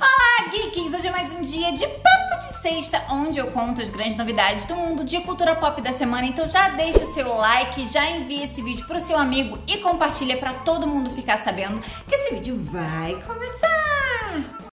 Olá, geeks! Hoje é mais um dia de Papo de Sexta, onde eu conto as grandes novidades do mundo de cultura pop da semana. Então já deixa o seu like, já envia esse vídeo pro seu amigo e compartilha para todo mundo ficar sabendo que esse vídeo vai começar!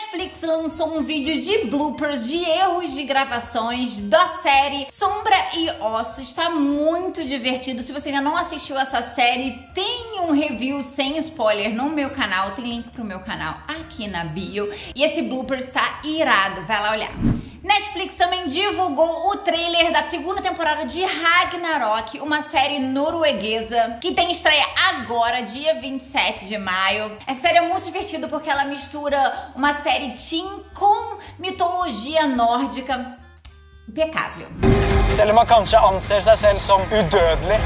Netflix lançou um vídeo de bloopers de erros de gravações da série Sombra e Ossos. Está muito divertido. Se você ainda não assistiu essa série, tem um review sem spoiler no meu canal. Tem link pro meu canal aqui na bio. E esse blooper está irado. Vai lá olhar. Netflix também divulgou o trailer da segunda temporada de Ragnarok, uma série norueguesa que tem estreia agora, dia 27 de maio. Essa série é muito divertida porque ela mistura uma série teen com mitologia nórdica. Impecável. Selv om man kanskje anser seg selv som udødelig,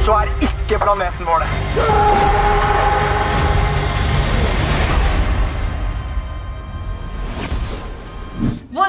så er ikke planeten vår det.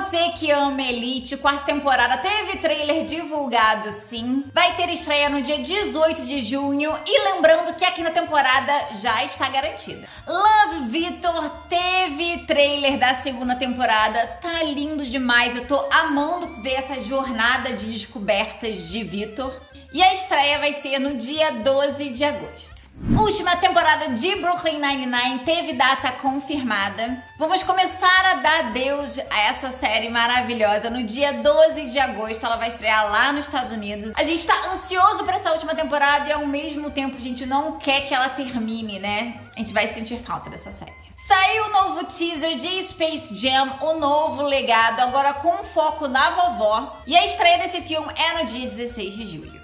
Você que ama Elite, quarta temporada teve trailer divulgado sim. Vai ter estreia no dia 18 de junho e lembrando que aqui na temporada já está garantida. Love Victor teve trailer da segunda temporada, tá lindo demais. Eu tô amando ver essa jornada de descobertas de Victor. E a estreia vai ser no dia 12 de agosto. Última temporada de Brooklyn Nine-Nine teve data confirmada. Vamos começar a dar adeus a essa série maravilhosa. No dia 12 de agosto, ela vai estrear lá nos Estados Unidos. A gente tá ansioso para essa última temporada e ao mesmo tempo a gente não quer que ela termine, né? A gente vai sentir falta dessa série. Saiu o novo teaser de Space Jam, o novo legado, agora com foco na vovó. E a estreia desse filme é no dia 16 de julho.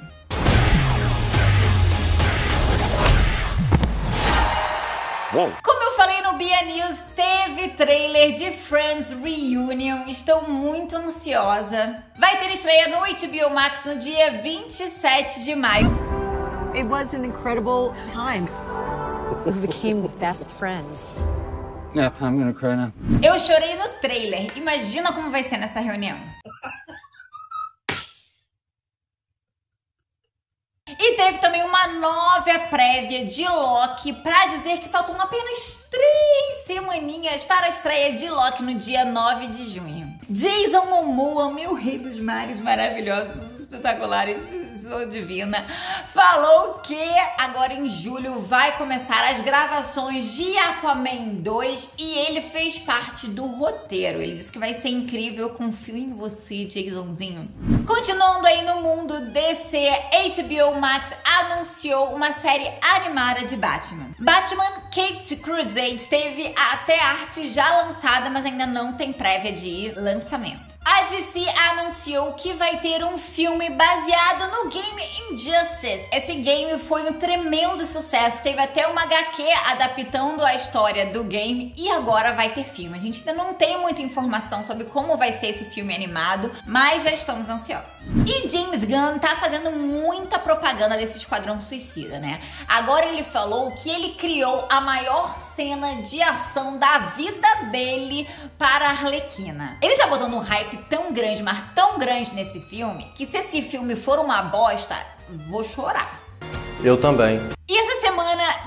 Como eu falei no Bia News, teve trailer de Friends Reunion. Estou muito ansiosa. Vai ter estreia no HBO Max no dia 27 de maio. It was an incredible time. We became best friends. Yeah, I'm gonna cry now. Eu chorei no trailer. Imagina como vai ser nessa reunião. E teve também uma nova prévia de Loki para dizer que faltam apenas três semaninhas para a estreia de Loki no dia 9 de junho. Jason Momoa, meu rei dos mares maravilhosos, espetaculares, sou divina, falou que agora em julho vai começar as gravações de Aquaman 2 e ele fez parte do roteiro. Ele disse que vai ser incrível, confio em você, Jasonzinho. Continuando aí no mundo DC, HBO Max anunciou uma série animada de Batman. Batman Caped Crusade teve até arte já lançada, mas ainda não tem prévia de lançamento. A DC anunciou que vai ter um filme baseado no game Injustice. Esse game foi um tremendo sucesso, teve até uma HQ adaptando a história do game e agora vai ter filme. A gente ainda não tem muita informação sobre como vai ser esse filme animado, mas já estamos ansiosos. E James Gunn tá fazendo muita propaganda desse Esquadrão Suicida, né? Agora ele falou que ele criou a maior cena de ação da vida dele para a Arlequina. Ele tá botando um hype tão grande, mas tão grande nesse filme, que se esse filme for uma bosta, vou chorar. Eu também. E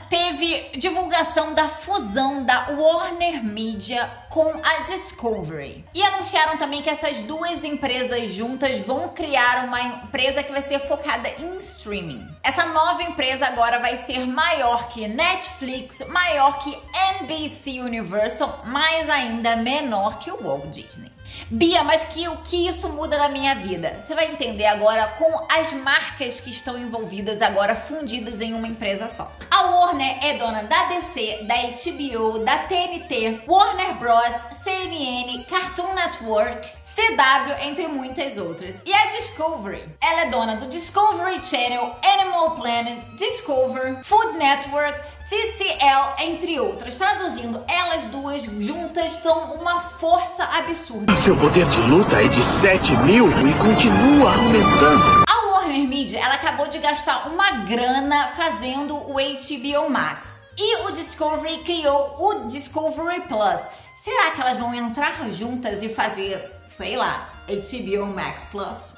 teve divulgação da fusão da Warner Media com a Discovery. E anunciaram também que essas duas empresas juntas vão criar uma empresa que vai ser focada em streaming. Essa nova empresa agora vai ser maior que Netflix, maior que NBC Universal, mas ainda menor que o Walt Disney. Bia, mas que, o que isso muda na minha vida? Você vai entender agora com as marcas que estão envolvidas agora fundidas em uma empresa só. A Warner é dona da DC, da HBO, da TNT, Warner Bros, CNN, Cartoon Network, CW, entre muitas outras. E a Discovery, ela é dona do Discovery Channel, Animal Planet, Discover, Food Network, TCL, entre outras. Traduzindo, elas duas juntas são uma força absurda. Seu poder de luta é de 7 mil e continua aumentando. A Warner Media, ela acabou de gastar uma grana fazendo o HBO Max. E o Discovery criou o Discovery Plus. Será que elas vão entrar juntas e fazer, sei lá, HBO Max Plus?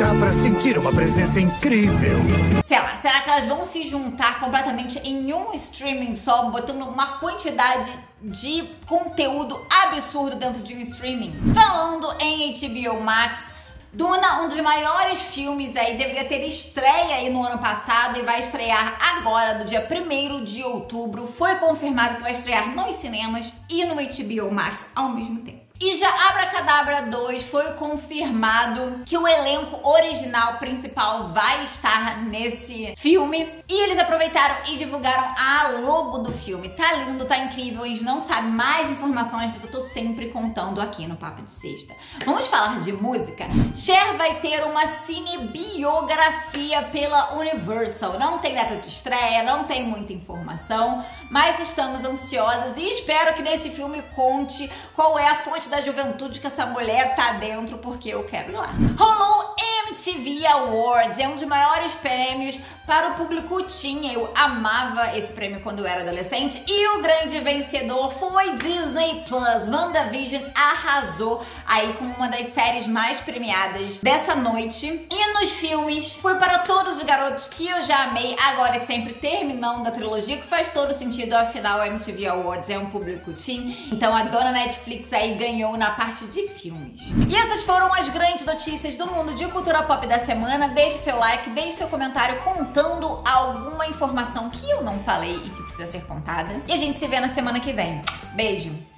Dá pra sentir uma presença incrível. Sei lá, será que elas vão se juntar completamente em um streaming só, botando uma quantidade de conteúdo absurdo dentro de um streaming? Falando em HBO Max, Duna, um dos maiores filmes aí, deveria ter estreia aí no ano passado e vai estrear agora, do dia 1 de outubro. Foi confirmado que vai estrear nos cinemas e no HBO Max ao mesmo tempo. E já Abracadabra 2 foi confirmado que o elenco original principal vai estar nesse filme. E eles aproveitaram e divulgaram a logo do filme. Tá lindo, tá incrível. A gente não sabe mais informações, porque eu tô sempre contando aqui no Papo de Sexta. Vamos falar de música? Cher vai ter uma cinebiografia pela Universal. Não tem data de estreia, não tem muita informação, mas estamos ansiosas e espero que nesse filme conte qual é a fonte da juventude que essa mulher tá dentro, porque eu quero ir lá. Rolou MTV Awards, é um dos maiores prêmios para o público teen. Eu amava esse prêmio quando eu era adolescente. E o grande vencedor foi Disney Plus. WandaVision arrasou aí com uma das séries mais premiadas dessa noite. E nos filmes, foi para todos os garotos que eu já amei, agora e sempre terminando a trilogia, que faz todo sentido, afinal, a MTV Awards é um público teen. Então a dona Netflix aí ganhou na parte de filmes. E essas foram as grandes notícias do mundo de cultura pop da semana. Deixe seu like, deixe seu comentário contando alguma informação que eu não falei e que precisa ser contada. E a gente se vê na semana que vem. Beijo!